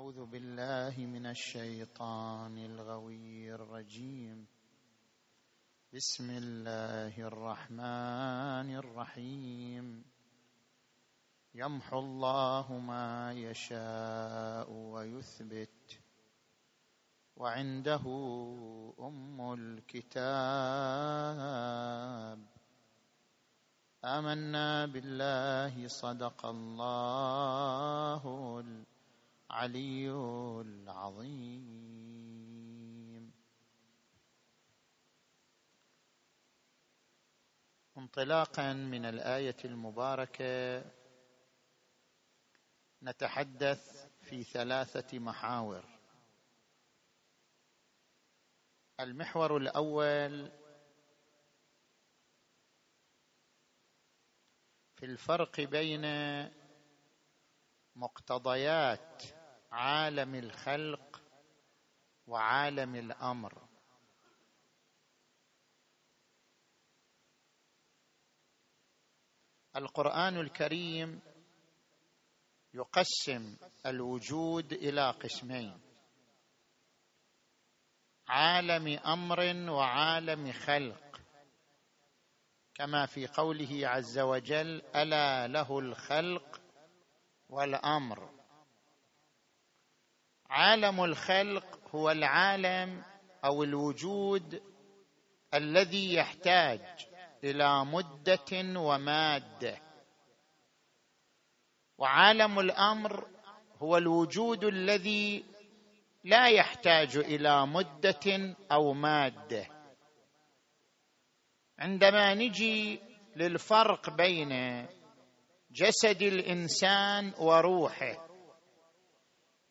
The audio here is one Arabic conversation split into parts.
أعوذ بالله من الشيطان الغوي الرجيم. بسم الله الرحمن الرحيم. يمحو الله ما يشاء ويثبت. وعنده أم الكتاب. آمنا بالله صدق الله العلي العظيم. انطلاقا من الآية المباركة نتحدث في ثلاثة محاور. المحور الأول في الفرق بين مقتضيات عالم الخلق وعالم الأمر. القرآن الكريم يقسم الوجود إلى قسمين عالم أمر وعالم خلق. كما في قوله عز وجل ألا له الخلق والأمر. عالم الخلق هو العالم أو الوجود الذي يحتاج إلى مدة ومادة. وعالم الأمر هو الوجود الذي لا يحتاج إلى مدة أو مادة. عندما نجي للفرق بين جسد الإنسان وروحه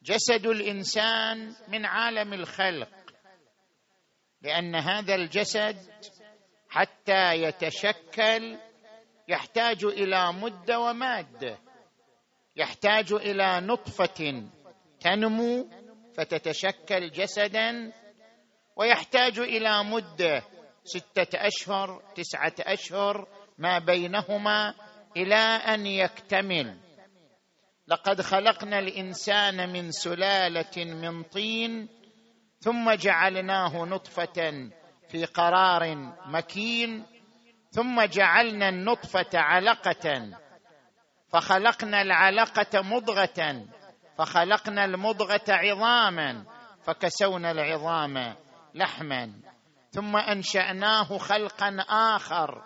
جسد الإنسان من عالم الخلق لأن هذا الجسد حتى يتشكل يحتاج إلى مده وماده يحتاج إلى نطفة تنمو فتتشكل جسدا ويحتاج إلى مده ستة أشهر تسعة أشهر ما بينهما إلى أن يكتمل. لقد خلقنا الإنسان من سلالة من طين ثم جعلناه نطفة في قرار مكين ثم جعلنا النطفة علقة فخلقنا العلقة مضغة فخلقنا المضغة عظاما فكسونا العظام لحما ثم أنشأناه خلقا آخر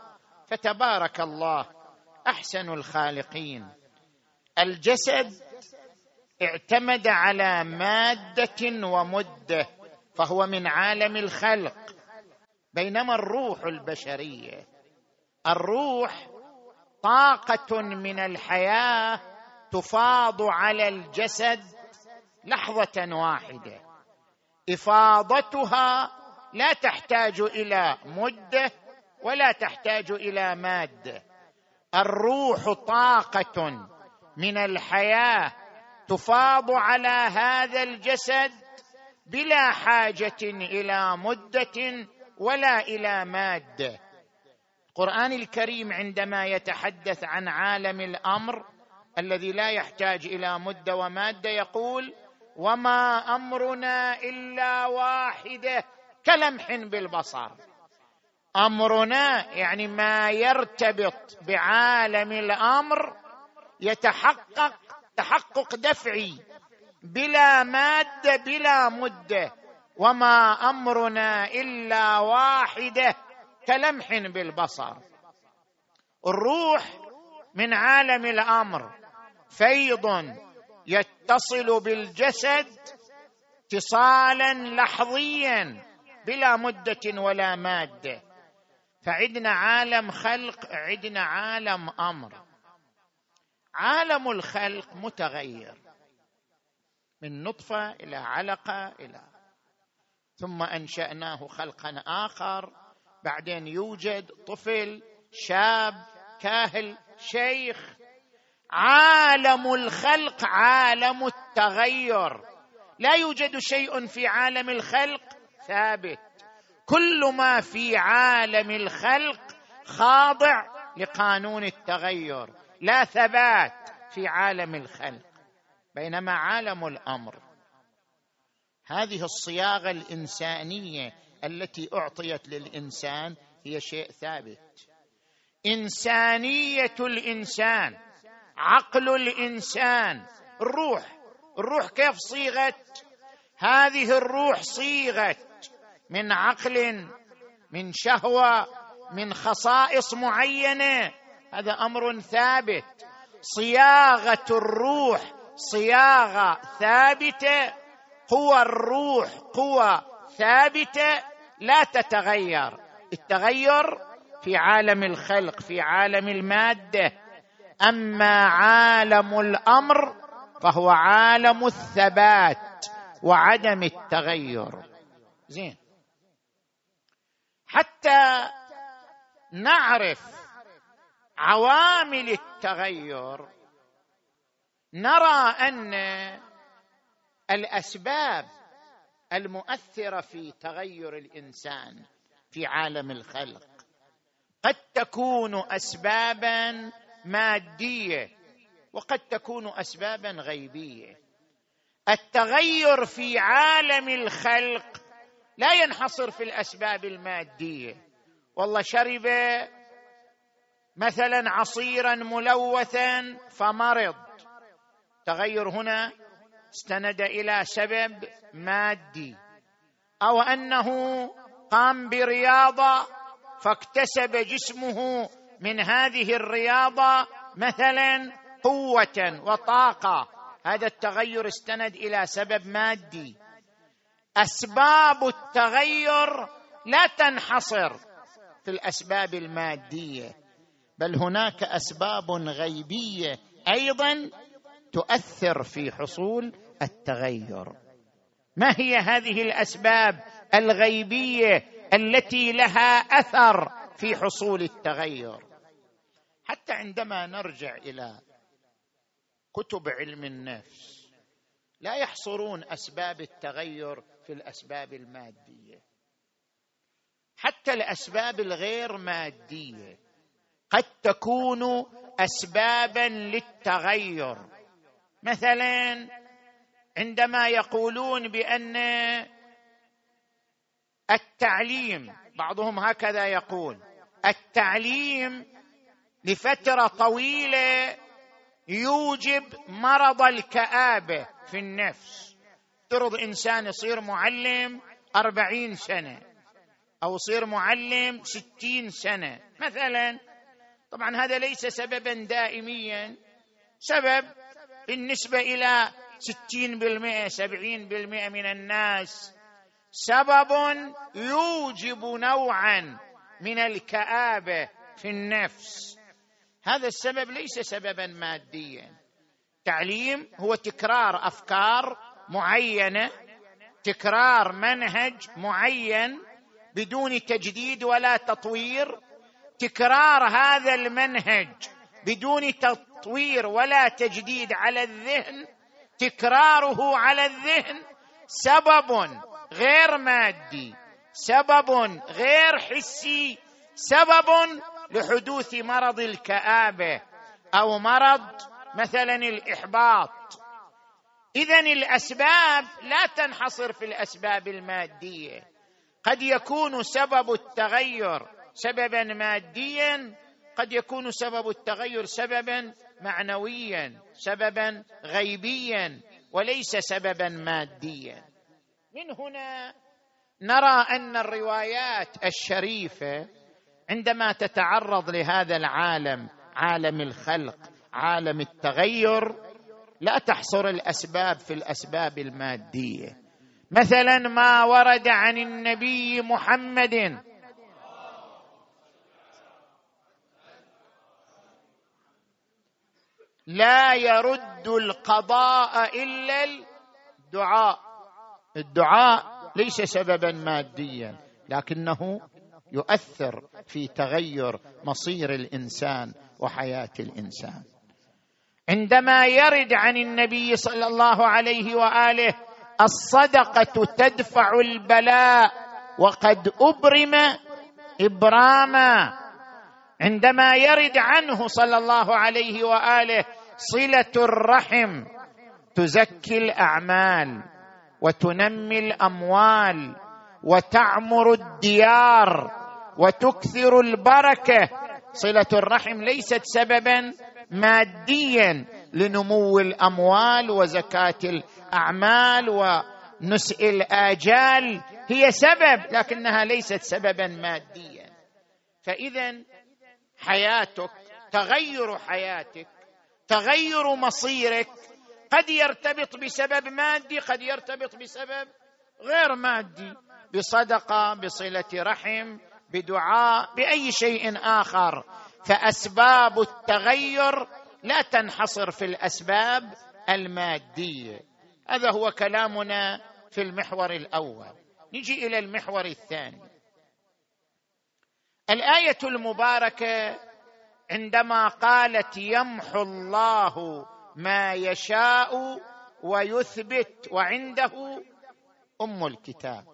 فتبارك الله أحسن الخالقين الجسد اعتمد على مادة ومدة فهو من عالم الخلق بينما الروح البشرية. الروح طاقة من الحياة تفاض على الجسد لحظة واحدة. إفاضتها لا تحتاج إلى مدة ولا تحتاج إلى مادة. الروح طاقة من الحياة تفاض على هذا الجسد بلا حاجة إلى مدة ولا إلى مادة. القرآن الكريم عندما يتحدث عن عالم الأمر الذي لا يحتاج إلى مدة ومادة يقول وما أمرنا إلا واحدة كلمح بالبصر. أمرنا يعني ما يرتبط بعالم الأمر يتحقق تحقق دفعي بلا مادة بلا مدة. وما أمرنا إلا واحدة كلمح بالبصر. الروح من عالم الأمر فيض يتصل بالجسد اتصالا لحظيا بلا مدة ولا مادة. فعدنا عالم خلق عدنا عالم أمر. عالم الخلق متغير. من نطفة إلى علقة إلى. ثم أنشأناه خلقا آخر. بعدين يوجد طفل شاب كاهل شيخ. عالم الخلق عالم التغير. لا يوجد شيء في عالم الخلق ثابت. كل ما في عالم الخلق خاضع لقانون التغير. لا ثبات في عالم الخلق بينما عالم الأمر. هذه الصياغة الإنسانية التي أعطيت للإنسان هي شيء ثابت. إنسانية الإنسان عقل الإنسان الروح الروح كيف صيغت؟ هذه الروح صيغت من عقل من شهوة من خصائص معينة. هذا أمر ثابت. صياغة الروح صياغة ثابتة. قوى الروح قوى ثابتة. لا تتغير. التغير في عالم الخلق في عالم المادة. أما عالم الأمر فهو عالم الثبات وعدم التغير. زين. حتى نعرف عوامل التغير. نرى أن الأسباب المؤثرة في تغير الإنسان في عالم الخلق قد تكون اسبابا مادية وقد تكون اسبابا غيبية. التغير في عالم الخلق لا ينحصر في الأسباب المادية. والله شرب مثلا عصيرا ملوثا فمرض. تغير هنا استند إلى سبب مادي. أو أنه قام برياضة فاكتسب جسمه من هذه الرياضة مثلا قوة وطاقة. هذا التغير استند إلى سبب مادي. أسباب التغير لا تنحصر في الأسباب المادية. بل هناك أسباب غيبية أيضا تؤثر في حصول التغير. ما هي هذه الأسباب الغيبية التي لها أثر في حصول التغير؟ حتى عندما نرجع إلى كتب علم النفس لا يحصرون أسباب التغير في الأسباب المادية. حتى الأسباب الغير مادية قد تكون اسبابا للتغير. مثلا عندما يقولون بأن التعليم بعضهم هكذا يقول التعليم لفترة طويلة يوجب مرض الكآبة في النفس. افترض إنسان يصير معلم أربعين سنة أو يصير معلم ستين سنة. مثلا طبعا هذا ليس سببا دائميا. سبب بالنسبة إلى ستين بالمئة سبعين بالمئة من الناس. سبب يوجب نوعا من الكآبة في النفس. هذا السبب ليس سببا ماديا. تعليم هو تكرار أفكار معينة تكرار منهج معين بدون تجديد ولا تطوير. تكرار هذا المنهج بدون تطوير ولا تجديد على الذهن تكراره على الذهن سبب غير مادي سبب غير حسي سبب لحدوث مرض الكآبة أو مرض مثلا الإحباط. اذا الأسباب لا تنحصر في الأسباب المادية. قد يكون سبب التغير سببا ماديا قد يكون سبب التغير سببا معنويا سببا غيبيا وليس سببا ماديا. من هنا نرى أن الروايات الشريفة عندما تتعرض لهذا العالم عالم الخلق عالم التغير لا تحصر الأسباب في الأسباب المادية. مثلا ما ورد عن النبي محمد لا يرد القضاء إلا الدعاء. الدعاء ليس سببا ماديا لكنه يؤثر في تغير مصير الإنسان وحياة الإنسان. عندما يرد عن النبي صلى الله عليه وآله الصدقة تدفع البلاء وقد أبرم إبراما. عندما يرد عنه صلى الله عليه وآله صلة الرحم تزكي الأعمال وتنمي الأموال وتعمر الديار وتكثر البركة. صلة الرحم ليست سببا ماديا لنمو الأموال وزكاة الأعمال ونسء الآجال. هي سبب لكنها ليست سببا ماديا. فاذا حياتك تغير حياتك تغير مصيرك قد يرتبط بسبب مادي قد يرتبط بسبب غير مادي بصدقة بصلة رحم بدعاء بأي شيء آخر. فأسباب التغير لا تنحصر في الأسباب المادية. هذا هو كلامنا في المحور الأول. نجي إلى المحور الثاني. الآية المباركة عندما قالت يمحو الله ما يشاء ويثبت وعنده أم الكتاب.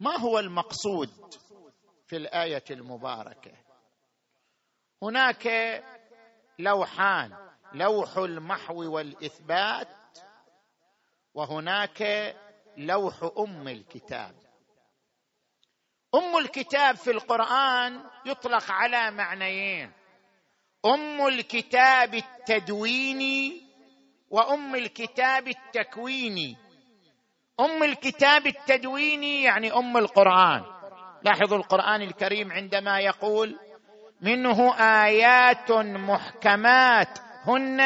ما هو المقصود في الآية المباركة؟ هناك لوحان لوح المحو والإثبات وهناك لوح أم الكتاب. أم الكتاب في القرآن يطلق على معنيين. أم الكتاب التدويني وأم الكتاب التكويني. أم الكتاب التدويني يعني أم القرآن. لاحظوا القرآن الكريم عندما يقول منه آيات محكمات. هن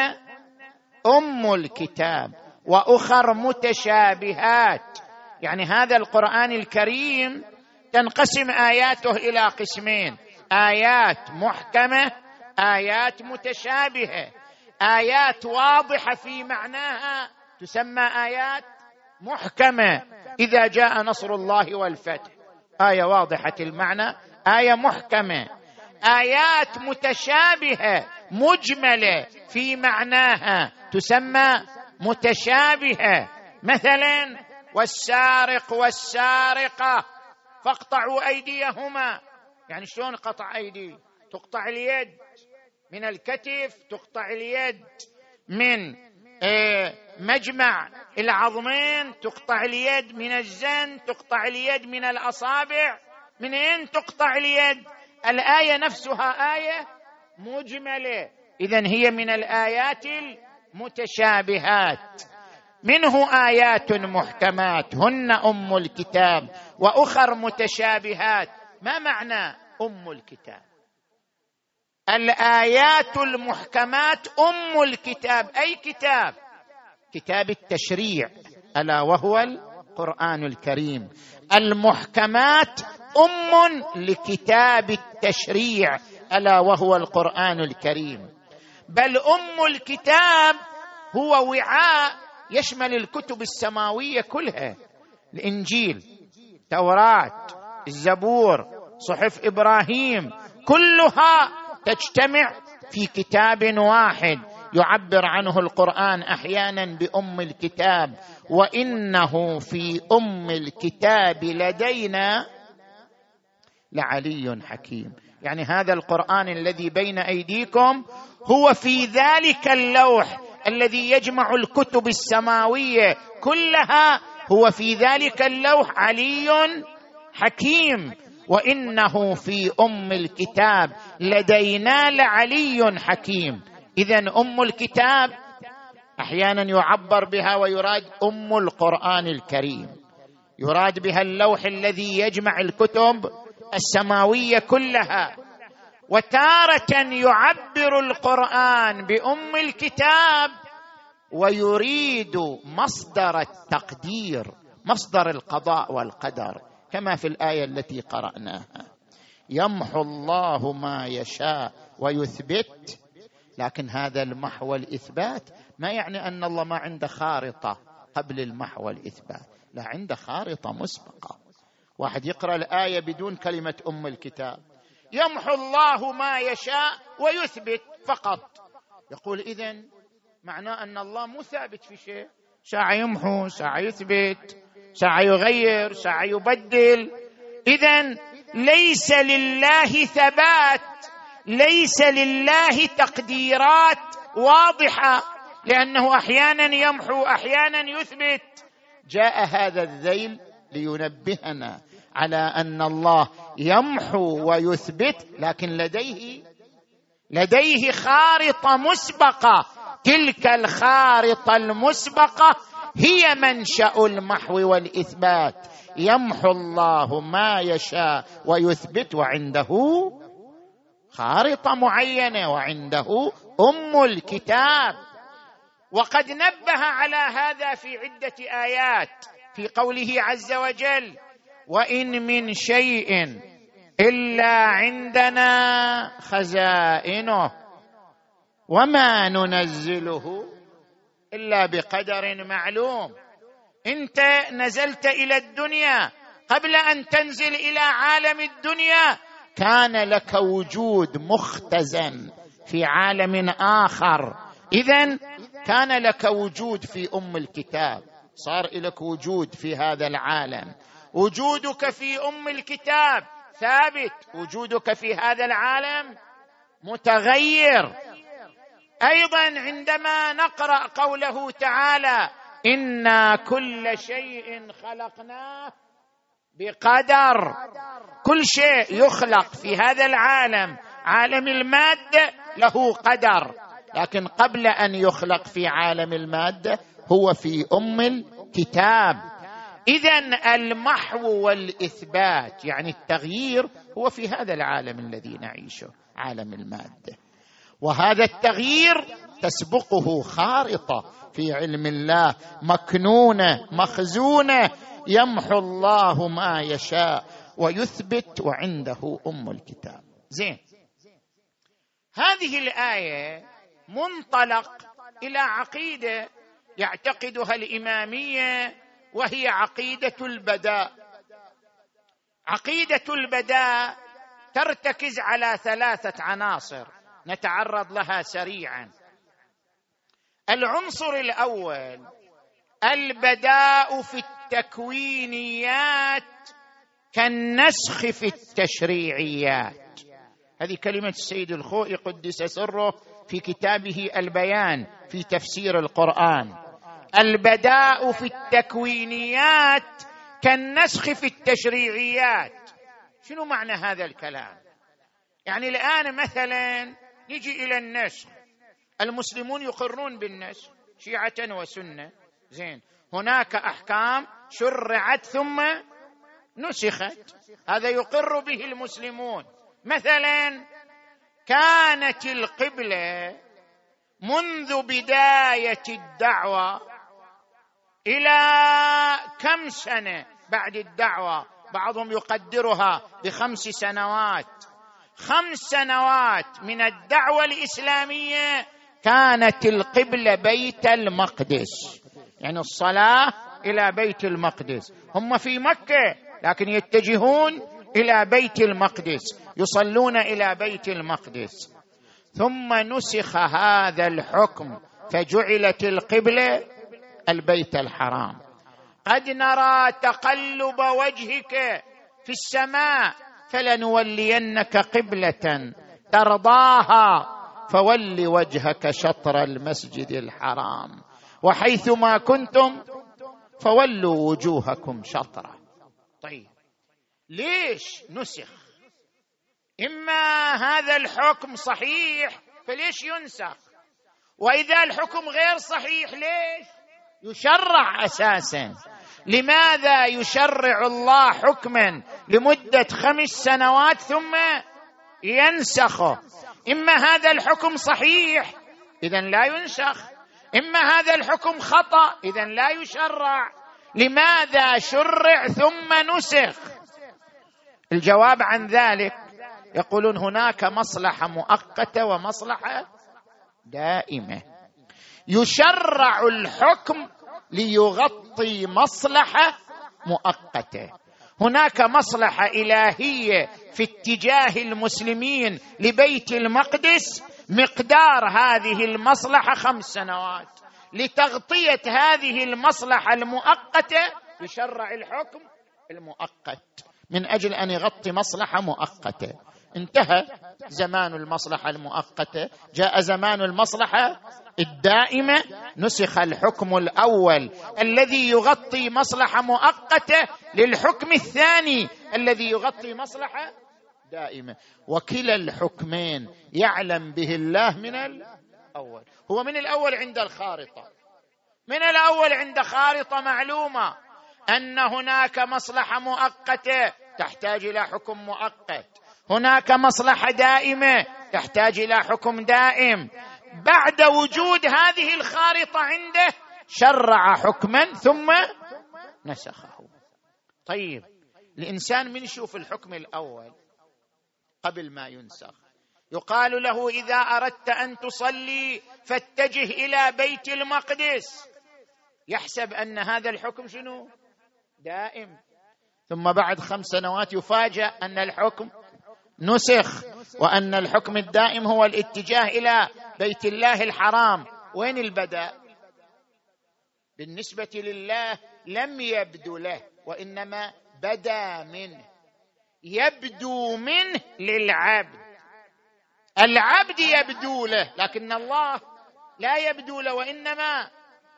أم الكتاب وأخر متشابهات. يعني هذا القرآن الكريم تنقسم آياته إلى قسمين. آيات محكمة آيات متشابهة آيات واضحة في معناها تسمى آيات محكمة. إذا جاء نصر الله والفتح. آية واضحة المعنى آية محكمة. آيات متشابهة مجملة في معناها تسمى متشابهة. مثلا والسارق والسارقة. فاقطعوا أيديهما. يعني شلون قطع أيدي؟ تقطع اليد من الكتف تقطع اليد من آه، مجمع العظمين تقطع اليد من الزن تقطع اليد من الأصابع. من اين تقطع اليد؟ الآية نفسها آية مجملة. اذا هي من الآيات المتشابهات. منه آيات محكمات هن أم الكتاب وأخر متشابهات. ما معنى أم الكتاب؟ الآيات المحكمات أم الكتاب. أي كتاب؟ كتاب التشريع ألا وهو القرآن الكريم. المحكمات أم لكتاب التشريع ألا وهو القرآن الكريم. بل أم الكتاب هو وعاء يشمل الكتب السماوية كلها. الإنجيل توراة الزبور صحف إبراهيم كلها تجتمع في كتاب واحد يعبر عنه القرآن أحيانا بأم الكتاب. وإنه في أم الكتاب لدينا لعلي حكيم. يعني هذا القرآن الذي بين أيديكم هو في ذلك اللوح الذي يجمع الكتب السماوية كلها هو في ذلك اللوح علي حكيم. وإنه في أم الكتاب. لدينا لعلي حكيم. اذا أم الكتاب أحيانا يعبر بها ويراد أم القرآن الكريم. يراد بها اللوح الذي يجمع الكتب السماوية كلها. وتارة يعبر القرآن بأم الكتاب ويريد مصدر التقدير مصدر القضاء والقدر كما في الآية التي قرأناها. يمحو الله ما يشاء ويثبت لكن هذا المحو والإثبات ما يعني أن الله ما عنده خارطة قبل المحو والإثبات لا عنده خارطة مسبقة. واحد يقرأ الآية بدون كلمة أم الكتاب. يمحو الله ما يشاء ويثبت فقط. يقول اذا معناه أن الله مو ثابت في شيء. ساعه يمحو ساعه يثبت ساعه يغير ساعه يبدل. اذا ليس لله ثبات ليس لله تقديرات واضحة. لأنه أحيانا يمحو أحيانا يثبت. جاء هذا الذيل لينبهنا. على أن الله يمحو ويثبت لكن لديه لديه خارطة مسبقة. تلك الخارطة المسبقة هي منشأ المحو والإثبات. يمحو الله ما يشاء ويثبت وعنده خارطة معينة وعنده أم الكتاب. وقد نبه على هذا في عدة آيات في قوله عز وجل وإن من شيء إلا عندنا خزائنه. وما ننزله إلا بقدر معلوم. إنت نزلت إلى الدنيا قبل أن تنزل إلى عالم الدنيا. كان لك وجود مختزن في عالم آخر. اذا كان لك وجود في أم الكتاب. صار لك وجود في هذا العالم. وجودك في أم الكتاب. ثابت وجودك في هذا العالم متغير. أيضا عندما نقرأ قوله تعالى إنا كل شيء خلقناه بقدر. كل شيء يخلق في هذا العالم. عالم الماده له قدر. لكن قبل أن يخلق في عالم الماده هو في أم الكتاب. اذا المحو والإثبات يعني التغيير هو في هذا العالم الذي نعيشه عالم الماده وهذا التغيير تسبقه خارطة في علم الله مكنونة مخزونة يمحو الله ما يشاء ويثبت وعنده أم الكتاب. زين. هذه الآية منطلق إلى عقيدة يعتقدها الإمامية وهي عقيدة البداء. عقيدة البداء ترتكز على ثلاثة عناصر نتعرض لها سريعا. العنصر الأول البداء في التكوينيات كالنسخ في التشريعيات. هذه كلمة السيد الخوئي قدس سره في كتابه البيان في تفسير القرآن. البداء في التكوينيات كالنسخ في التشريعيات. شنو معنى هذا الكلام؟ يعني الآن مثلا نجي إلى النسخ. المسلمون يقرون بالنسخ شيعة وسنة. زين. هناك أحكام شرعت ثم نسخت. هذا يقر به المسلمون. مثلا كانت القبلة منذ بداية الدعوة إلى كم سنة بعد الدعوة؟ بعضهم يقدرها بخمس سنوات. خمس سنوات من الدعوة الإسلامية كانت القبلة بيت المقدس. يعني الصلاة إلى بيت المقدس. هم في مكة لكن يتجهون إلى بيت المقدس يصلون إلى بيت المقدس. ثم نسخ هذا الحكم فجعلت القبلة البيت الحرام. قد نرى تقلب وجهك في السماء فلنولينك قبلة ترضاها فول وجهك شطر المسجد الحرام. وحيثما كنتم فولوا وجوهكم شطرة. طيب ليش نسخ؟ إما هذا الحكم صحيح فليش ينسخ؟ وإذا الحكم غير صحيح ليش؟ يشرع أساسا. لماذا يشرع الله حكما لمدة خمس سنوات ثم ينسخه؟ إما هذا الحكم صحيح اذا لا ينسخ. إما هذا الحكم خطأ اذا لا يشرع. لماذا شرع ثم نسخ؟ الجواب عن ذلك يقولون هناك مصلحة مؤقتة ومصلحة دائمة. يشرع الحكم ليغطي مصلحة مؤقتة. هناك مصلحة إلهية في اتجاه المسلمين لبيت المقدس. مقدار هذه المصلحة خمس سنوات. لتغطية هذه المصلحة المؤقتة يشرع الحكم المؤقت. من أجل أن يغطي مصلحة مؤقتة. انتهى زمان المصلحة المؤقتة. جاء زمان المصلحة الدائمة. نسخ الحكم الأول الذي يغطي مصلحة مؤقتة للحكم الثاني الذي يغطي مصلحة دائمة. وكلا الحكمين يعلم به الله من الأول. هو من الأول عند الخارطة. من الأول عند خارطة معلومة أن هناك مصلحة مؤقتة تحتاج إلى حكم مؤقت. هناك مصلحة دائمة تحتاج إلى حكم دائم. بعد وجود هذه الخارطة عنده شرع حكما ثم نسخه. طيب الإنسان من يشوف الحكم الأول قبل ما ينسخ. يقال له إذا أردت أن تصلي فاتجه إلى بيت المقدس. يحسب أن هذا الحكم شنو؟ دائم. ثم بعد خمس سنوات يفاجأ أن الحكم نسخ وأن الحكم الدائم هو الاتجاه إلى بيت الله الحرام. وين البدء بالنسبة لله لم يبدو له وإنما بدأ منه. يبدو منه للعبد. العبد يبدو له لكن الله لا يبدو له وإنما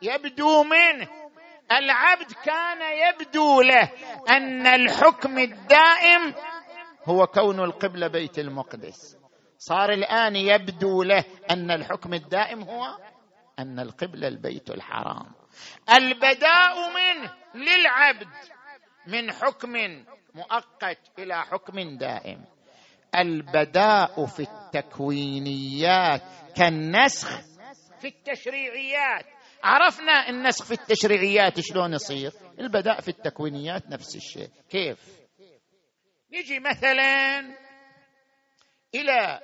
يبدو منه. العبد كان يبدو له أن الحكم الدائم هو كون القبلة بيت المقدس. صار الآن يبدو له أن الحكم الدائم هو أن القبلة البيت الحرام. البداء منه للعبد من حكم مؤقت إلى حكم دائم. البداء في التكوينيات كالنسخ في التشريعيات. عرفنا النسخ في التشريعيات شلون يصير؟ البداء في التكوينيات نفس الشيء. كيف؟ نجي مثلا إلى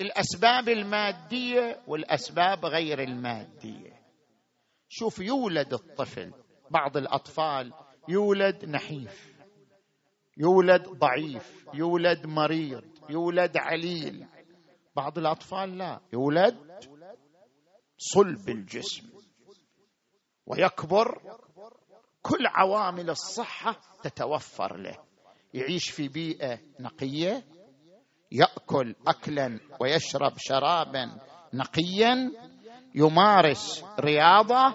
الأسباب المادية والأسباب غير المادية. شوف يولد الطفل بعض الأطفال يولد نحيف يولد ضعيف يولد مريض يولد عليل بعض الأطفال لا يولد صلب الجسم ويكبر كل عوامل الصحة تتوفر له. يعيش في بيئة نقية يأكل اكلا ويشرب شرابا نقيا يمارس رياضة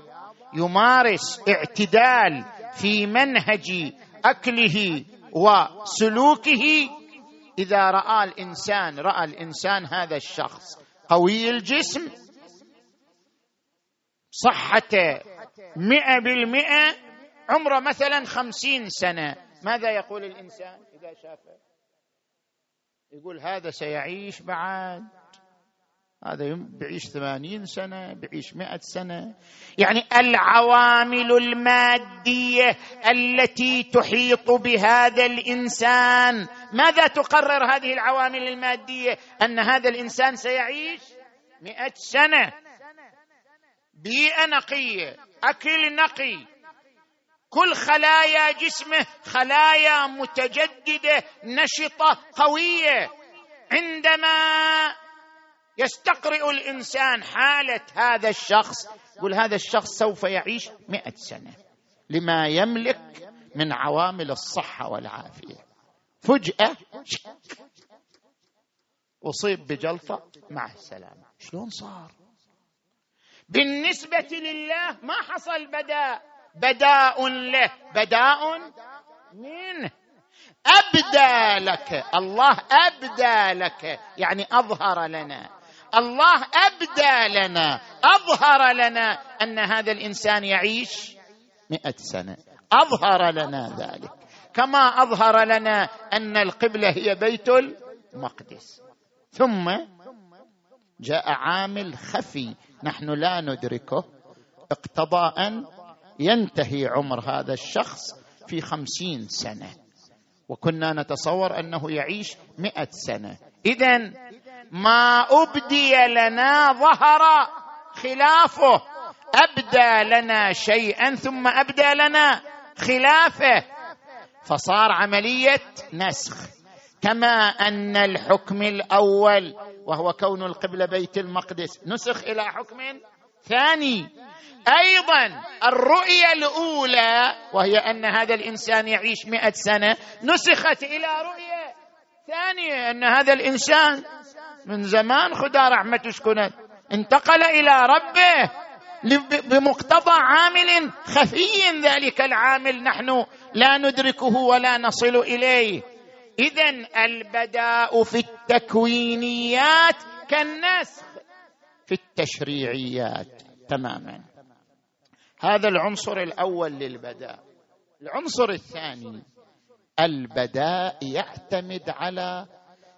يمارس اعتدال في منهج أكله وسلوكه. إذا رأى الإنسان رأى الإنسان هذا الشخص قوي الجسم صحته مئة بالمئة عمره مثلا خمسين سنة ماذا يقول الإنسان إذا شافه يقول هذا سيعيش بعد. هذا بيعيش ثمانين سنة بيعيش مئة سنة. يعني العوامل المادية التي تحيط بهذا الإنسان. ماذا تقرر هذه العوامل المادية؟ أن هذا الإنسان سيعيش مئة سنة. بيئة نقية أكل نقي. كل خلايا جسمه خلايا متجددة نشطة قوية. عندما يستقرئ الإنسان حالة هذا الشخص يقول هذا الشخص سوف يعيش مئة سنة. لما يملك من عوامل الصحة والعافية. فجأة أصيب بجلطة مع السلامة. شلون صار؟ بالنسبة لله ما حصل بداء. بداء له. بداء منه ابدى لك الله ابدى لك يعني أظهر لنا. الله ابدى لنا أظهر لنا أن هذا الإنسان يعيش مئة سنة. أظهر لنا ذلك. كما أظهر لنا أن القبلة هي بيت المقدس. ثم جاء عامل خفي. نحن لا ندركه. اقتضى ان ينتهي عمر هذا الشخص في خمسين سنة. وكنا نتصور أنه يعيش مئة سنة. اذا ما أبدي لنا ظهر خلافه. أبدى لنا شيئا ثم أبدى لنا خلافه. فصار عملية نسخ. كما أن الحكم الأول وهو كون القبلة بيت المقدس نسخ إلى حكم ثاني. أيضا الرؤية الأولى وهي أن هذا الإنسان يعيش مئة سنة نسخت إلى رؤية الثانية أن هذا الإنسان من زمان خدا رحمة شكنت انتقل إلى ربه بمقتضى عامل خفي ذلك العامل نحن لا ندركه ولا نصل إليه. اذا البداء في التكوينيات كالنسخ في التشريعيات تماما. هذا العنصر الأول للبداء. العنصر الثاني البداء يعتمد على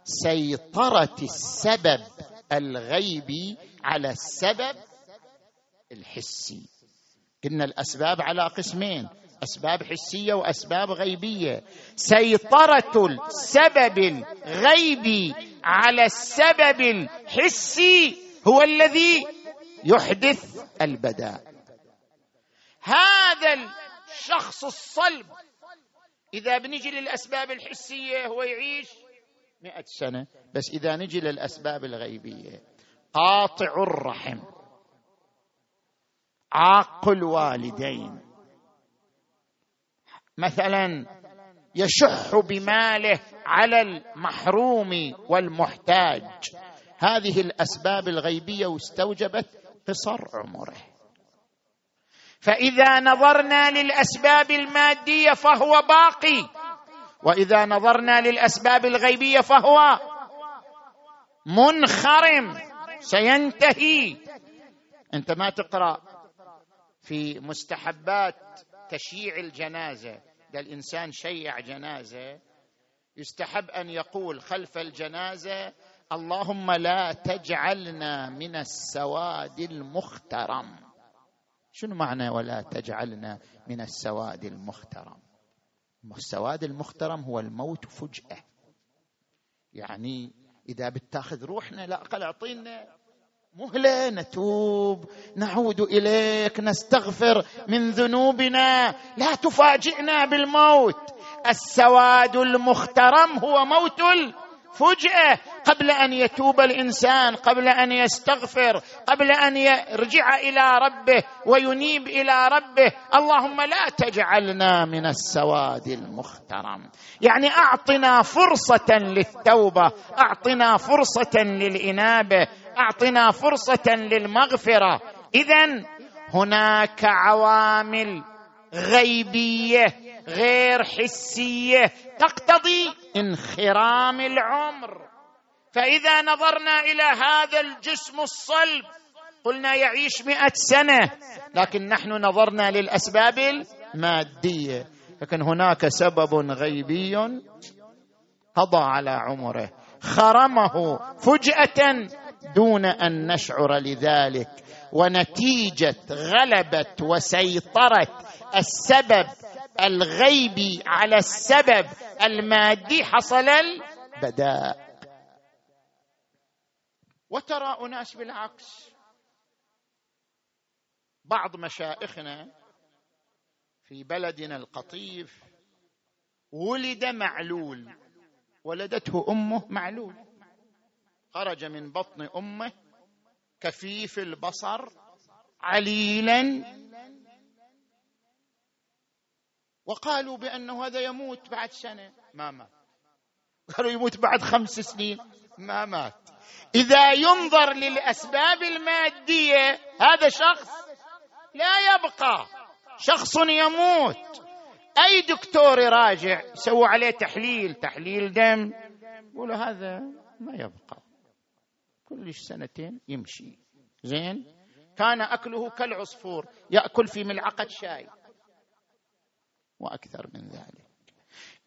سيطرة السبب الغيبي على السبب الحسي. قلنا الأسباب على قسمين أسباب حسية وأسباب غيبية. سيطرة السبب الغيبي على السبب الحسي هو الذي يحدث البداء. هذا الشخص الصلب. إذا بنجي للأسباب الحسية هو يعيش مئة سنة بس إذا نجي للأسباب الغيبية قاطع الرحم عاق الوالدين. مثلا يشح بماله على المحروم والمحتاج. هذه الأسباب الغيبية واستوجبت قصر عمره. فإذا نظرنا للأسباب المادية فهو باقي. وإذا نظرنا للأسباب الغيبية فهو منخرم سينتهي. أنت ما تقرأ في مستحبات تشييع الجنازة. ده الإنسان شيع جنازة. يستحب أن يقول خلف الجنازة اللهم لا تجعلنا من السواد المخترم. شنو معنى ولا تجعلنا من السواد المخترم؟ السواد المخترم هو الموت فجأة. يعني إذا بتاخذ روحنا لا أقل أعطينا مهلة نتوب نعود إليك نستغفر من ذنوبنا. لا تفاجئنا بالموت. السواد المخترم هو موت فجأة قبل أن يتوب الإنسان قبل أن يستغفر قبل أن يرجع إلى ربه وينيب إلى ربه اللهم لا تجعلنا من السواد المخترم. يعني أعطنا فرصة للتوبة أعطنا فرصة للإنابة أعطنا فرصة للمغفرة. اذا هناك عوامل غيبية غير حسية تقتضي انخرام العمر. فإذا نظرنا إلى هذا الجسم الصلب قلنا يعيش مئة سنة لكن نحن نظرنا للأسباب المادية. لكن هناك سبب غيبي قضى على عمره. خرمه فجأة دون أن نشعر لذلك. ونتيجة غلبة وسيطرة السبب الغيبي على السبب المادي حصل البداء. وترى أناس بالعكس. بعض مشائخنا في بلدنا القطيف ولد معلول ولدته أمه معلول. خرج من بطن أمه كفيف البصر عليلا وقالوا بأنه هذا يموت بعد سنة. ما مات. قالوا يموت بعد خمس سنين. ما مات. إذا ينظر للأسباب المادية هذا شخص لا يبقى. شخص يموت. أي دكتور يراجع يسووا عليه تحليل تحليل دم يقولوا هذا ما يبقى. كل سنتين يمشي. زين؟ كان أكله كالعصفور يأكل في ملعقة شاي. وأكثر من ذلك.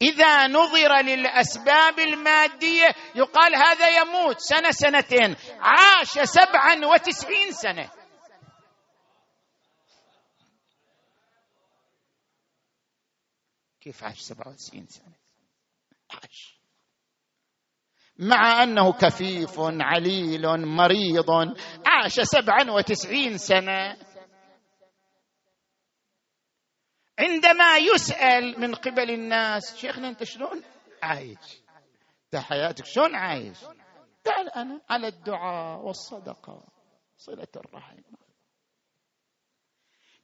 إذا نظر للأسباب المادية يقال هذا يموت سنة سنتين عاش سبعا وتسعين سنة. كيف عاش سبعة وتسعين سنة؟ عاش. مع أنه كفيف عليل مريض عاش سبعا وتسعين سنة. عندما يسأل من قبل الناس شيخنا أنت شلون عايش؟ أنت حياتك شلون عايش؟ قال أنا على الدعاء والصدقة صلة الرحم.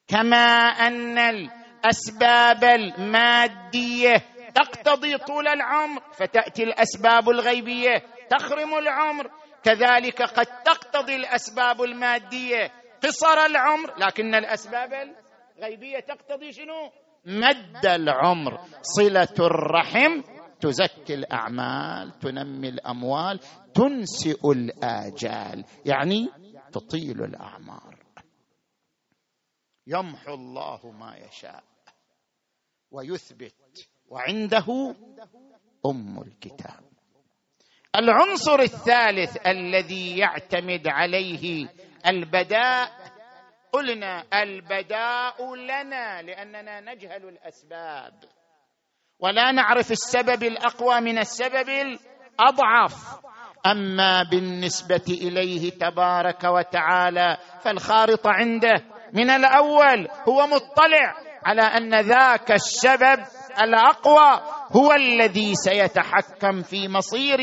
كما أن الأسباب المادية تقتضي طول العمر فتأتي الأسباب الغيبية تخرم العمر. كذلك قد تقتضي الأسباب المادية قصر العمر لكن الأسباب الغيبيه تقتضي شنو؟ مد العمر. صلة الرحم تزكي الأعمال تنمي الأموال تنسئ الآجال. يعني تطيل الأعمار. يمحو الله ما يشاء ويثبت وعنده أم الكتاب. العنصر الثالث الذي يعتمد عليه البداء قلنا البداء لنا لأننا نجهل الأسباب. ولا نعرف السبب الأقوى من السبب الأضعف. أما بالنسبة إليه تبارك وتعالى فالخارطه عنده من الأول هو مطلع على أن ذاك السبب الأقوى هو الذي سيتحكم في مصير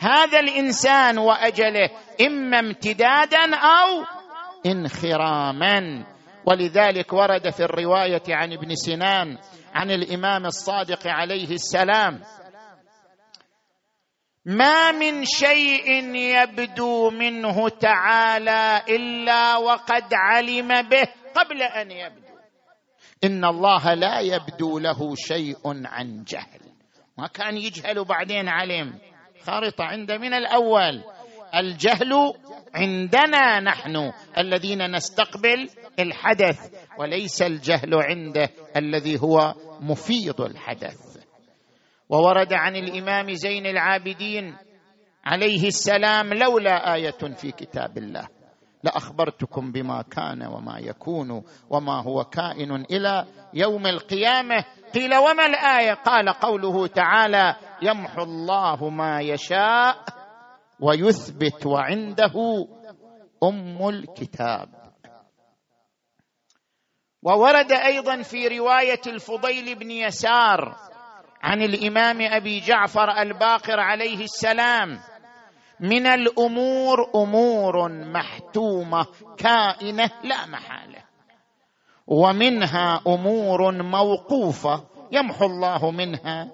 هذا الإنسان وأجله إما امتدادا أو انخراما. ولذلك ورد في الرواية عن ابن سنان عن الإمام الصادق عليه السلام ما من شيء يبدو منه تعالى إلا وقد علم به قبل أن يبدو. إن الله لا يبدو له شيء عن جهل. ما كان يجهل بعدين علم خارطة عنده من الأول. الجهل عندنا نحن الذين نستقبل الحدث وليس الجهل عنده الذي هو مفيض الحدث. وورد عن الإمام زين العابدين عليه السلام لولا آية في كتاب الله لأخبرتكم بما كان وما يكون وما هو كائن إلى يوم القيامة. قيل وما الآية؟ قال قوله تعالى يمحو الله ما يشاء ويثبت وعنده أم الكتاب. وورد أيضا في رواية الفضيل بن يسار عن الإمام أبي جعفر الباقر عليه السلام من الأمور أمور محتومة كائنة لا محالة ومنها أمور موقوفة يمحو الله منها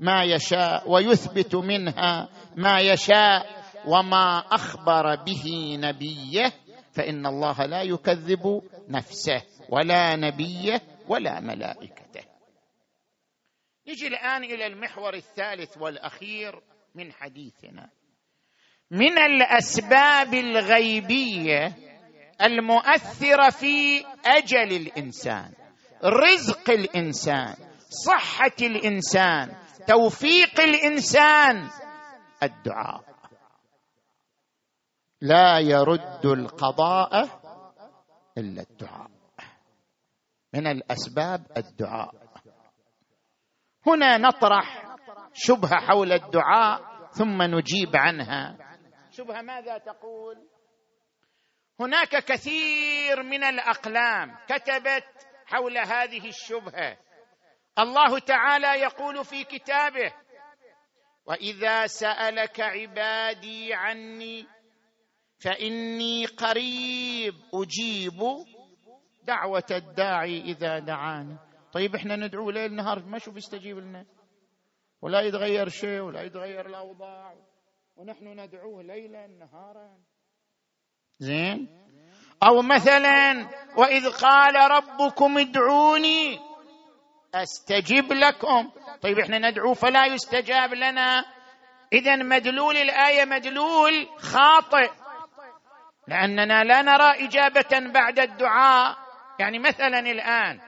ما يشاء ويثبت منها ما يشاء وما أخبر به نبيه فإن الله لا يكذب نفسه ولا نبيه ولا ملائكته. نجي الآن إلى المحور الثالث والأخير من حديثنا. من الأسباب الغيبية المؤثرة في أجل الإنسان رزق الإنسان صحة الإنسان توفيق الإنسان الدعاء. لا يرد القضاء إلا الدعاء. من الأسباب الدعاء. هنا نطرح شبهة حول الدعاء ثم نجيب عنها. شبهة ماذا تقول؟ هناك كثير من الأقلام كتبت حول هذه الشبهة. الله تعالى يقول في كتابه واذا سالك عبادي عني فاني قريب أجيب دعوه الداعي اذا دعاني طيب إحنا ندعو ليل نهار ما شوف يستجيب لنا؟ ولا يتغير شيء ولا يتغير الأوضاع. ونحن ندعوه ليلا نهارا. زين؟ أو مثلا واذ قال ربكم ادعوني استجب لكم. طيب إحنا ندعو فلا يستجاب لنا. اذا مدلول الآية مدلول خاطئ. لأننا لا نرى إجابة بعد الدعاء. يعني مثلا الآن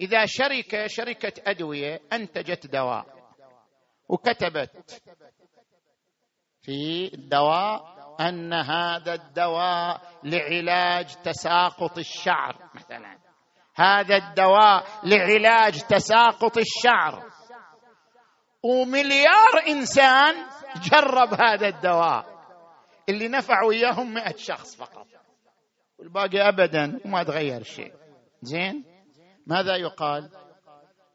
إذا شركه شركه أدوية أنتجت دواء وكتبت في الدواء أن هذا الدواء لعلاج تساقط الشعر مثلا. هذا الدواء لعلاج تساقط الشعر. ومليار إنسان جرب هذا الدواء. اللي نفع وياهم مئة شخص فقط. والباقي ابدا وما تغير شيء. زين؟ ماذا يقال؟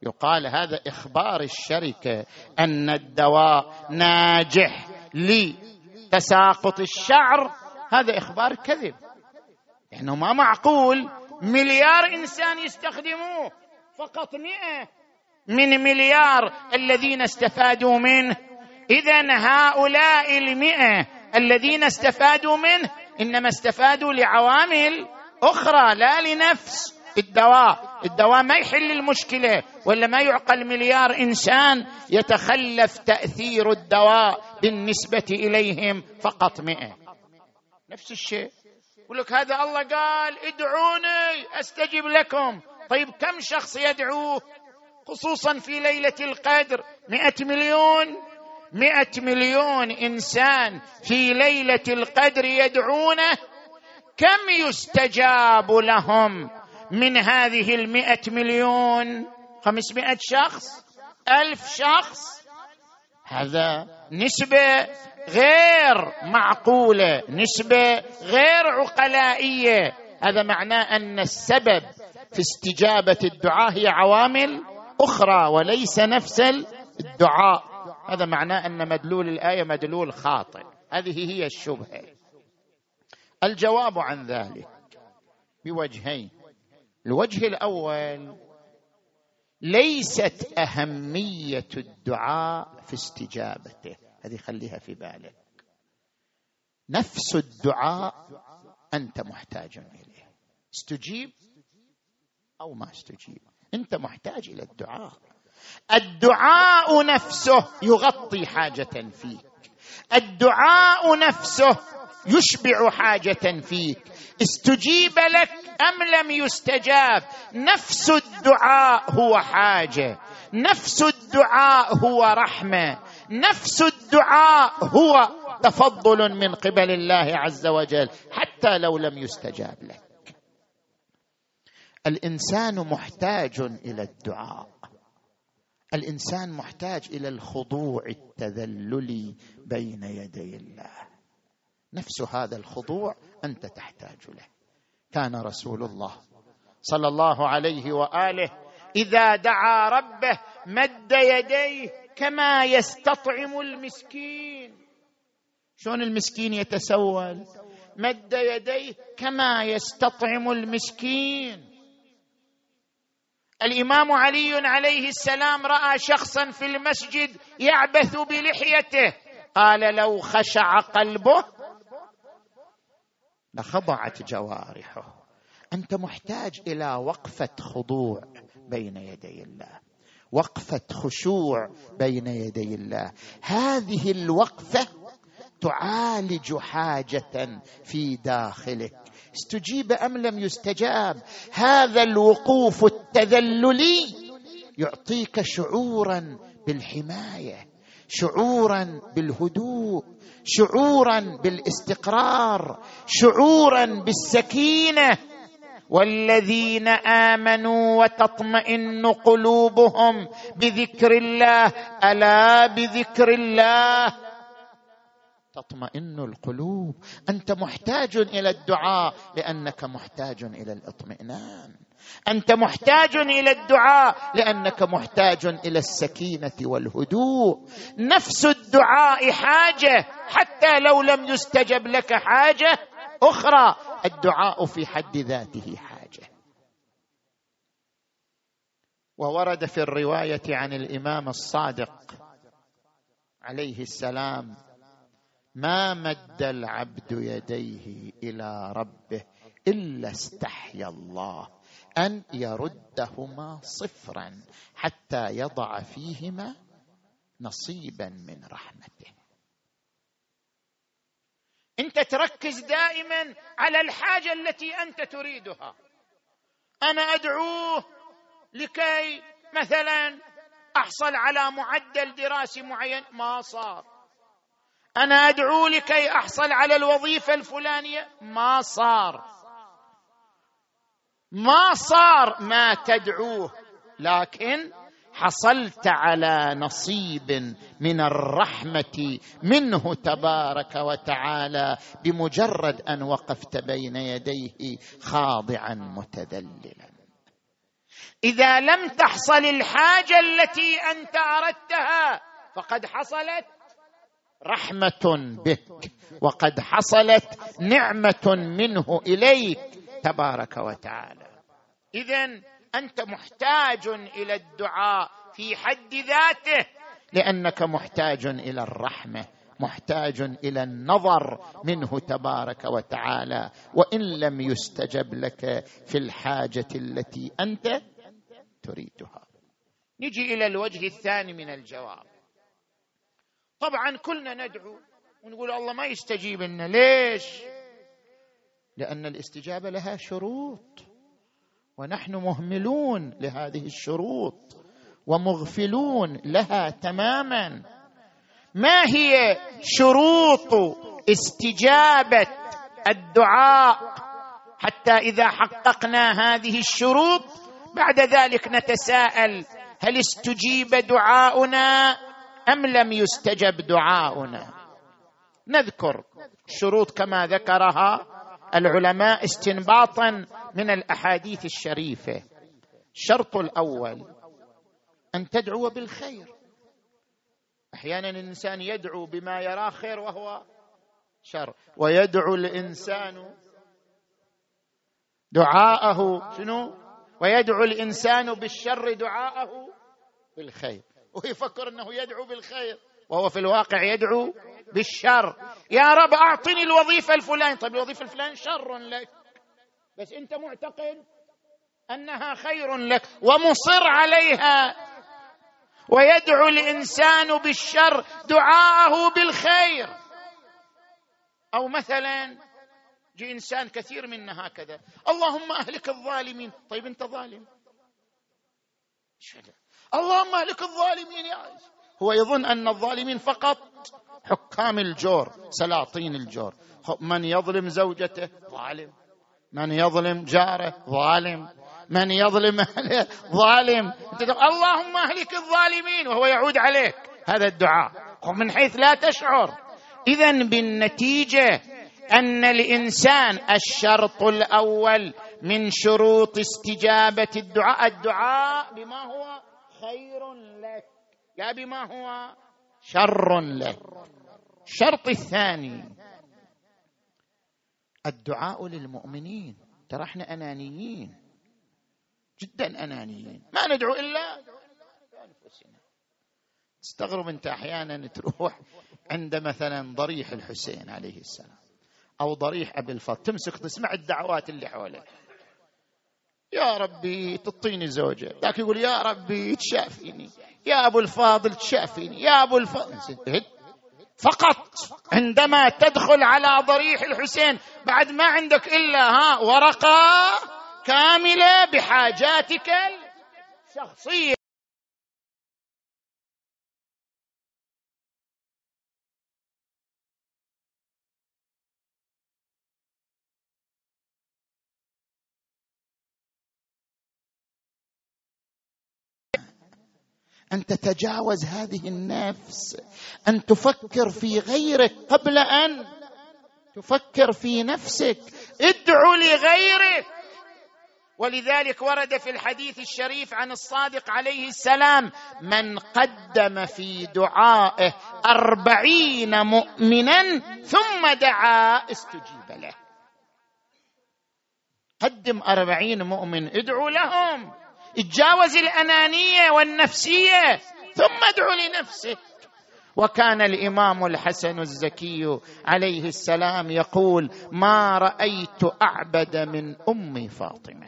يقال هذا إخبار الشركة أن الدواء ناجح لتساقط الشعر. هذا إخبار كذب. لأنه ما معقول مليار إنسان يستخدموه. فقط مئة من مليار الذين استفادوا منه. اذا هؤلاء المئة الذين استفادوا منه إنما استفادوا لعوامل أخرى لا لنفس الدواء. الدواء ما يحل المشكلة ولا ما يعقل مليار إنسان يتخلف تأثير الدواء بالنسبة إليهم فقط مئة. نفس الشيء. يقول لك هذا الله قال ادعوني أستجب لكم. طيب كم شخص يدعوه؟ خصوصا في ليلة القدر. مئة مليون مئة مليون إنسان في ليلة القدر يدعونه. كم يستجاب لهم من هذه المئة مليون؟ خمسمائة شخص؟ ألف شخص؟ هذا نسبة غير معقولة نسبة غير عقلائية. هذا معناه أن السبب في استجابة الدعاء هي عوامل أخرى وليس نفس الدعاء. هذا معناه أن مدلول الآية مدلول خاطئ. هذه هي الشبهة. الجواب عن ذلك بوجهين. الوجه الأول ليست أهمية الدعاء في استجابته. هذه خليها في بالك. نفس الدعاء أنت محتاج إليه. استجيب أو ما استجيب. أنت محتاج إلى الدعاء. الدعاء نفسه يغطي حاجة فيك. الدعاء نفسه يشبع حاجة فيك. استجيب لك أم لم يستجاب؟ نفس الدعاء هو حاجة. نفس الدعاء هو رحمة. نفس الدعاء هو تفضل من قبل الله عز وجل حتى لو لم يستجاب لك. الإنسان محتاج إلى الدعاء. الإنسان محتاج إلى الخضوع التذللي بين يدي الله. نفس هذا الخضوع أنت تحتاج له. كان رسول الله صلى الله عليه وآله إذا دعا ربه مد يديه كما يستطعم المسكين. شلون المسكين يتسول؟ مد يديه كما يستطعم المسكين. الإمام علي عليه السلام رأى شخصا في المسجد يعبث بلحيته. قال لو خشع قلبه لخضعت جوارحه. أنت محتاج إلى وقفة خضوع بين يدي الله. وقفة خشوع بين يدي الله. هذه الوقفة تعالج حاجة في داخلك استجيب أم لم يستجاب؟ هذا الوقوف التذللي يعطيك شعورا بالحماية شعورا بالهدوء شعورا بالاستقرار شعورا بالسكينة. والذين آمنوا وتطمئن قلوبهم بذكر الله ألا بذكر الله؟ تطمئن القلوب. أنت محتاج إلى الدعاء لأنك محتاج إلى الاطمئنان. أنت محتاج إلى الدعاء لأنك محتاج إلى السكينة والهدوء. نفس الدعاء حاجة حتى لو لم يستجب لك حاجة أخرى. الدعاء في حد ذاته حاجة. وورد في الرواية عن الإمام الصادق عليه السلام ما مد العبد يديه إلى ربه إلا استحيا الله أن يردهما صفرا حتى يضع فيهما نصيبا من رحمته. انت تركز دائما على الحاجة التي أنت تريدها. أنا أدعوه لكي مثلا أحصل على معدل دراسي معين. ما صار. أنا أدعو لكي أحصل على الوظيفة الفلانية. ما صار. ما صار ما تدعوه. لكن حصلت على نصيب من الرحمة منه تبارك وتعالى بمجرد أن وقفت بين يديه خاضعا متذللا. إذا لم تحصل الحاجة التي أنت أردتها فقد حصلت. رحمة بك وقد حصلت نعمة منه إليك تبارك وتعالى. اذا أنت محتاج إلى الدعاء في حد ذاته لأنك محتاج إلى الرحمة محتاج إلى النظر منه تبارك وتعالى. وإن لم يستجب لك في الحاجة التي أنت تريدها. نجي إلى الوجه الثاني من الجواب. طبعا كلنا ندعو ونقول الله ما يستجيب لنا. ليش؟ لأن الاستجابة لها شروط. ونحن مهملون لهذه الشروط ومغفلون لها تماما. ما هي شروط استجابة الدعاء حتى إذا حققنا هذه الشروط؟ بعد ذلك نتساءل هل استجيب دعاؤنا؟ أم لم يستجب دعاؤنا؟ نذكر الشروط كما ذكرها العلماء استنباطا من الأحاديث الشريفة. الشرط الأول أن تدعو بالخير. أحيانا الإنسان يدعو بما يراه خير وهو شر ويدعو الإنسان دعاءه شنو؟ ويدعو الإنسان بالشر دعاءه بالخير. ويفكر انه يدعو بالخير وهو في الواقع يدعو بالشر. يا رب اعطني الوظيفة الفلانية. طيب الوظيفة الفلانية شر لك. بس انت معتقد انها خير لك ومصر عليها. ويدعو الانسان بالشر دعاءه بالخير. أو مثلا جي انسان كثير منا هكذا. اللهم اهلك الظالمين. طيب انت ظالم. شده. اللهم اهلك الظالمين يا عز. هو يظن أن الظالمين فقط حكام الجور سلاطين الجور. من يظلم زوجته ظالم. من يظلم جاره ظالم. من يظلم أهله ظالم. اللهم أهلك الظالمين وهو يعود عليك. هذا الدعاء. من حيث لا تشعر. اذا بالنتيجة أن الإنسان الشرط الأول من شروط استجابة الدعاء. الدعاء بما هو خير لك. لا بما هو شر لك. الشرط الثاني. الدعاء للمؤمنين. ترى إحنا أنانيين. جدا أنانيين. ما ندعو إلا أنفسنا. تستغرب أنت أحيانا تروح عند مثلا ضريح الحسين عليه السلام. أو ضريح أبي الفضل. تمسك تسمع الدعوات اللي حولك. يا ربي تعطيني زوجة. ذاك يقول يا ربي تشافيني. يا أبو الفاضل تشافيني. يا أبو الفاضل فقط عندما تدخل على ضريح الحسين بعد ما عندك إلا ها ورقة كاملة بحاجاتك الشخصية. أن تتجاوز هذه النفس أن تفكر في غيرك قبل أن تفكر في نفسك. ادعو لغيرك. ولذلك ورد في الحديث الشريف عن الصادق عليه السلام من قدم في دعائه أربعين مؤمنا ثم دعا استجيب له. قدم أربعين مؤمن ادعو لهم. اتجاوز الأنانية والنفسية ثم ادعو لنفسك وكان الإمام الحسن الزكي عليه السلام يقول ما رأيت أعبد من أم فاطمة.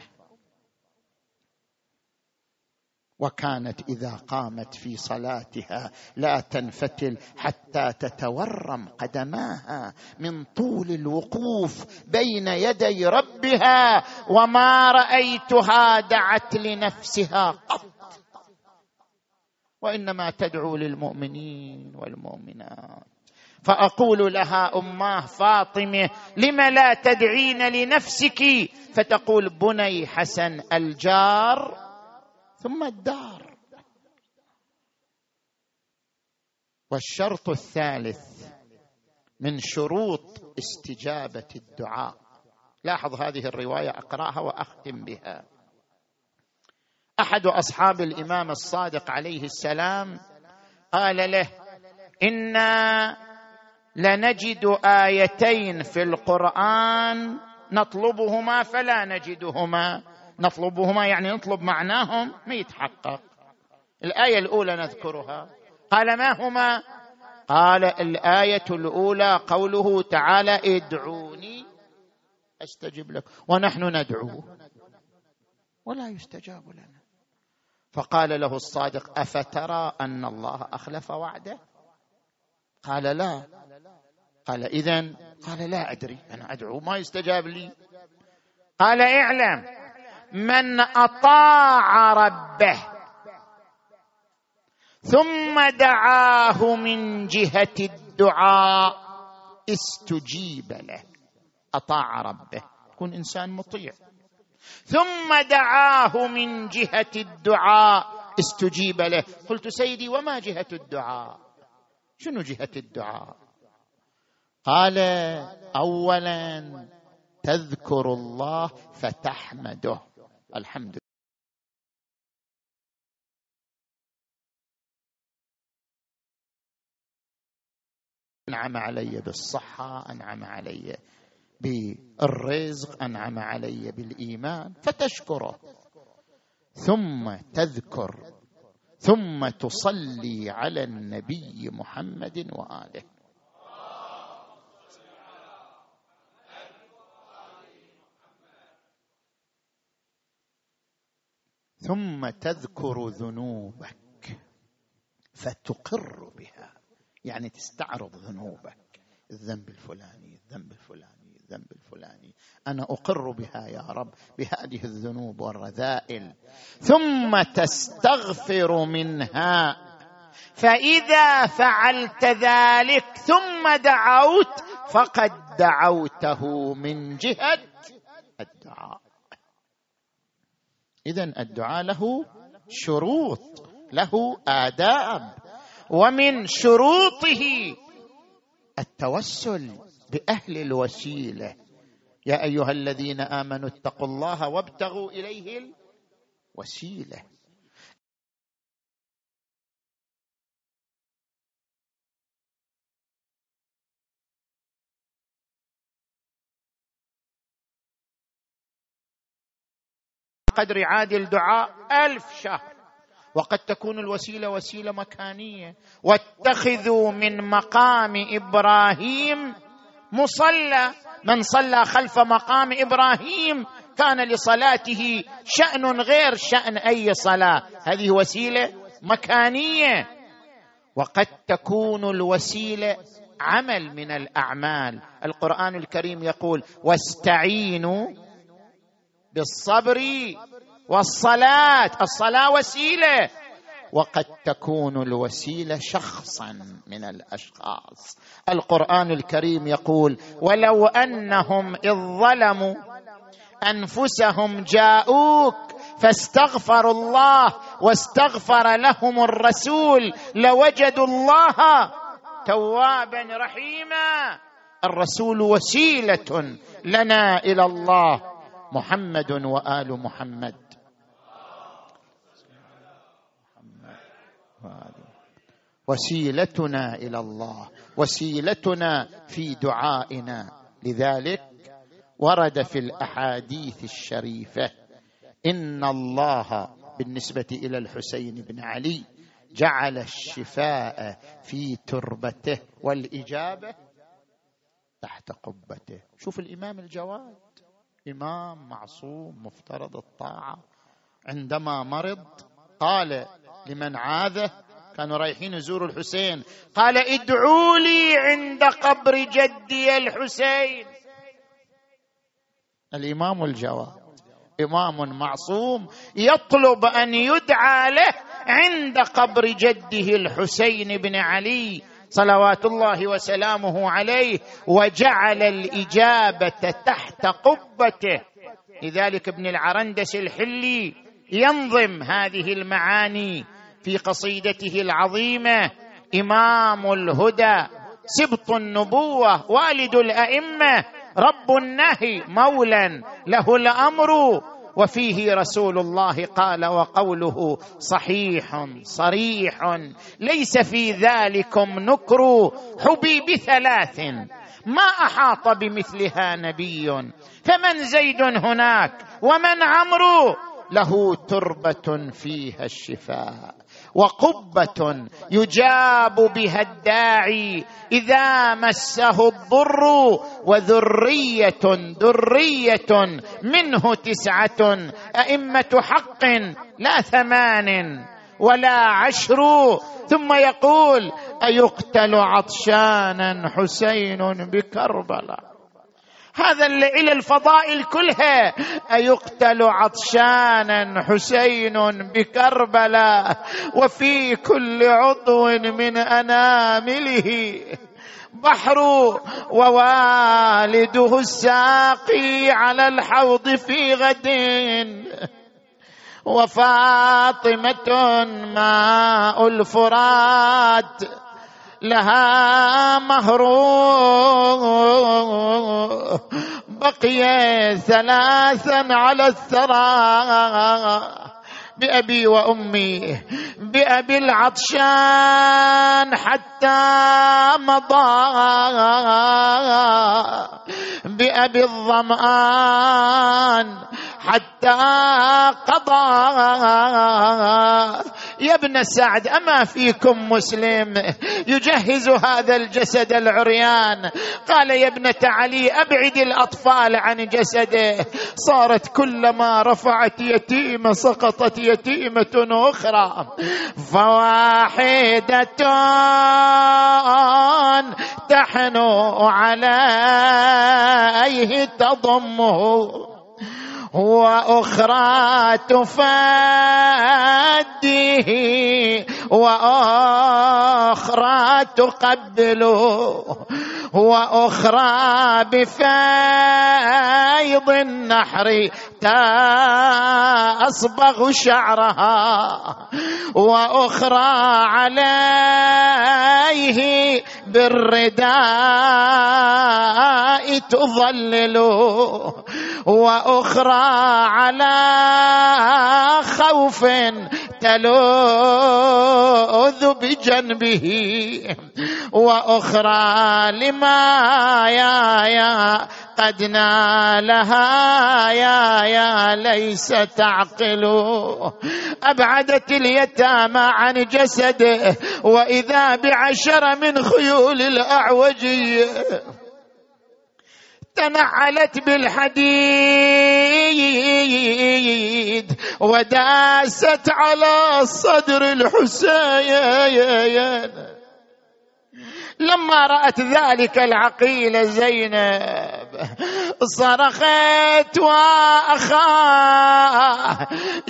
وكانت إذا قامت في صلاتها لا تنفتل حتى تتورم قدماها من طول الوقوف بين يدي ربها وما رأيتها دعت لنفسها قط. وإنما تدعو للمؤمنين والمؤمنات. فأقول لها أماه فاطمة لم لا تدعين لنفسك؟ فتقول بني حسن الجار ثم الدار. والشرط الثالث من شروط استجابة الدعاء. لاحظ هذه الرواية أقرأها وأختم بها. أحد أصحاب الإمام الصادق عليه السلام قال له إنا لنجد آيتين في القرآن نطلبهما فلا نجدهما. نطلبهما يعني نطلب معناهم ما يتحقق. الآية الأولى نذكرها. قال ما هما؟ قال الآية الأولى قوله تعالى ادعوني أستجب لك. ونحن ندعوه ولا يستجاب لنا. فقال له الصادق أفترى أن الله أخلف وعده؟ قال لا. قال اذا قال لا أدري أنا أدعو ما يستجاب لي. قال اعلم. من أطاع ربه ثم دعاه من جهة الدعاء استجيب له. أطاع ربه. كن إنسان مطيع. ثم دعاه من جهة الدعاء استجيب له. قلت سيدي وما جهة الدعاء؟ شنو جهة الدعاء؟ قال اولا تذكر الله فتحمده. الحمد أنعم علي بالصحة أنعم علي بالرزق أنعم علي بالإيمان فتشكره. ثم تذكر ثم تصلي على النبي محمد وآله. ثم تذكر ذنوبك فتقر بها. يعني تستعرض ذنوبك. الذنب الفلاني الذنب الفلاني الذنب الفلاني. أنا أقر بها يا رب بهذه الذنوب والرذائل. ثم تستغفر منها. فإذا فعلت ذلك ثم دعوت فقد دعوته من جهة الدعاء. اذا الدعاء له شروط له آداب. ومن شروطه التوسل بأهل الوسيلة. يا أيها الذين آمنوا اتقوا الله وابتغوا إليه الوسيلة. قدر عادل دعاء ألف شهر. وقد تكون الوسيلة وسيلة مكانية. واتخذوا من مقام إبراهيم مصلى. من صلى خلف مقام إبراهيم كان لصلاته شأن غير شأن أي صلاة. هذه وسيلة مكانية. وقد تكون الوسيلة عمل من الأعمال. القرآن الكريم يقول واستعينوا بالصبر والصلاة الصلاة وسيلة. وقد تكون الوسيلة شخصا من الأشخاص. القرآن الكريم يقول ولو أنهم إذ ظلموا أنفسهم جاءوك فاستغفروا الله واستغفر لهم الرسول لوجدوا الله توابا رحيما. الرسول وسيلة لنا إلى الله محمد وآل محمد. وسيلتنا إلى الله وسيلتنا في دعائنا. لذلك ورد في الأحاديث الشريفة إن الله بالنسبة إلى الحسين بن علي جعل الشفاء في تربته والإجابة تحت قبته. شوف الإمام الجواد إمام معصوم مفترض الطاعة. عندما مرض قال لمن عاذه. كانوا رايحين يزوروا الحسين. قال ادعوا لي عند قبر جدي الحسين. الإمام الجواد إمام معصوم يطلب أن يدعى له عند قبر جده الحسين بن علي. صلوات الله وسلامه عليه. وجعل الإجابة تحت قبته. لذلك ابن العرندس الحلي ينظم هذه المعاني في قصيدته العظيمة. إمام الهدى سبط النبوة والد الأئمة رب النهي مولى له الأمر. وفيه رسول الله قال وقوله صحيح صريح ليس في ذلكم نكر حبي بثلاث. ما أحاط بمثلها نبي فمن زيد هناك ومن عمرو. له تربة فيها الشفاء وقبة يجاب بها الداعي إذا مسه الضر وذرية ذرية منه تسعة أئمة حق لا ثمان ولا عشر ثم يقول أيقتل عطشانا حسين بكربلاء هذا اللي إلى الفضائل كلها. أيقتل عطشانا حسين بكربلاء وفي كل عضو من أنامله. بحر ووالده الساقي على الحوض في غد. وفاطمة ماء الفرات. لها مهر بقي ثلاثا على الثرى. بأبي وأمي بأبي العطشان حتى مضى. بأبي الظمآن حتى قضى. يا ابن سعد أما فيكم مسلم يجهز هذا الجسد العريان؟ قال يا ابنة علي أبعد الأطفال عن جسده. صارت كلما رفعت يتيمه سقطت يتيمة أخرى. فواحدة تحنو عليه تضمه. وأخرى تفاديه وأخرى تقبله وأخرى بفيض النحر اصبغ شعرها وأخرى عليه بالرداء تظلل وأخرى على خوف تلوذ بجنبه. وأخرى لما يا يا قد نالها يا يا ليس تعقل. أبعدت اليتامى عن جسده وإذا بعشر من خيول الاعوجيه تنعلت بالحديد وداست على صدر الحسين. لما رأت ذلك العقيل زينب صرخت وأخاه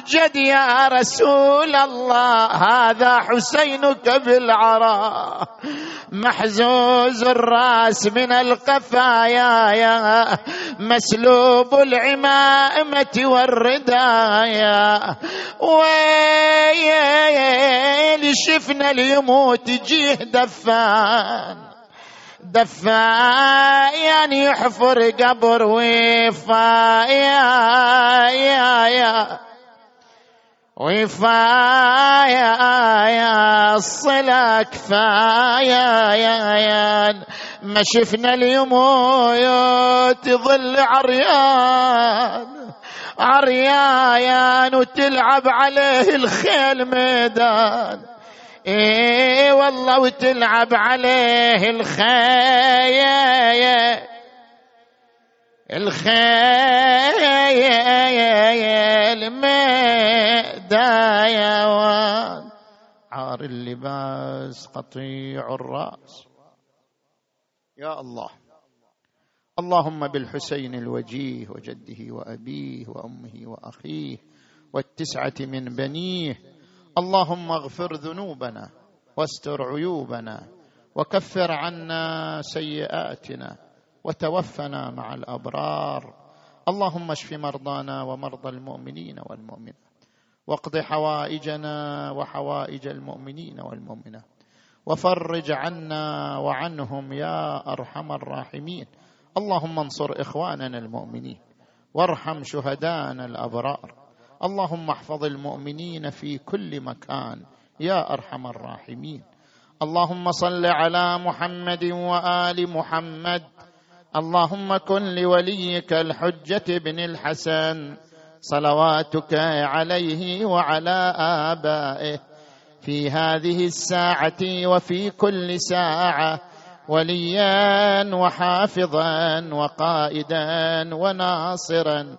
جد يا رسول الله هذا حسينك بالعراء محزوز الراس من القفايا مسلوب العمامة والردايا. ويلي شفنا ليموت جيه دفان. دفان يحفر قبر وفايا يا يا وفايا يا الصلة كفايا يا يا ما شفنا اليموت ظل عريان. عريان وتلعب عليه الخيل ميدان. إيه والله وتلعب عليه الخيل الخيل مدايوان عار اللباس قطيع الرأس. يا الله. اللهم بالحسين الوجيه وجده وأبيه وأمه وأخيه والتسعة من بنيه اللهم اغفر ذنوبنا واستر عيوبنا وكفر عنا سيئاتنا وتوفنا مع الأبرار. اللهم اشف مرضانا ومرضى المؤمنين والمؤمنات واقض حوائجنا وحوائج المؤمنين والمؤمنات وفرج عنا وعنهم يا أرحم الراحمين. اللهم انصر إخواننا المؤمنين وارحم شهدانا الأبرار. اللهم احفظ المؤمنين في كل مكان يا أرحم الراحمين. اللهم صل على محمد وآل محمد. اللهم كن لوليك الحجة بن الحسن. صلواتك عليه وعلى آبائه. في هذه الساعة وفي كل ساعة وليا وحافظا وقائدا وناصرا.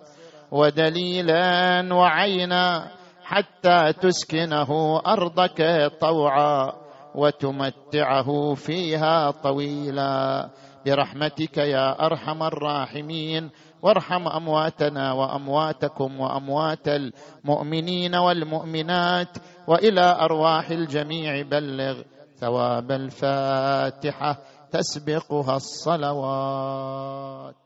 ودليلا وعينا حتى تسكنه أرضك طوعا وتمتعه فيها طويلا. برحمتك يا أرحم الراحمين وارحم أمواتنا وأمواتكم وأموات المؤمنين والمؤمنات وإلى أرواح الجميع بلغ ثواب الفاتحة تسبقها الصلوات.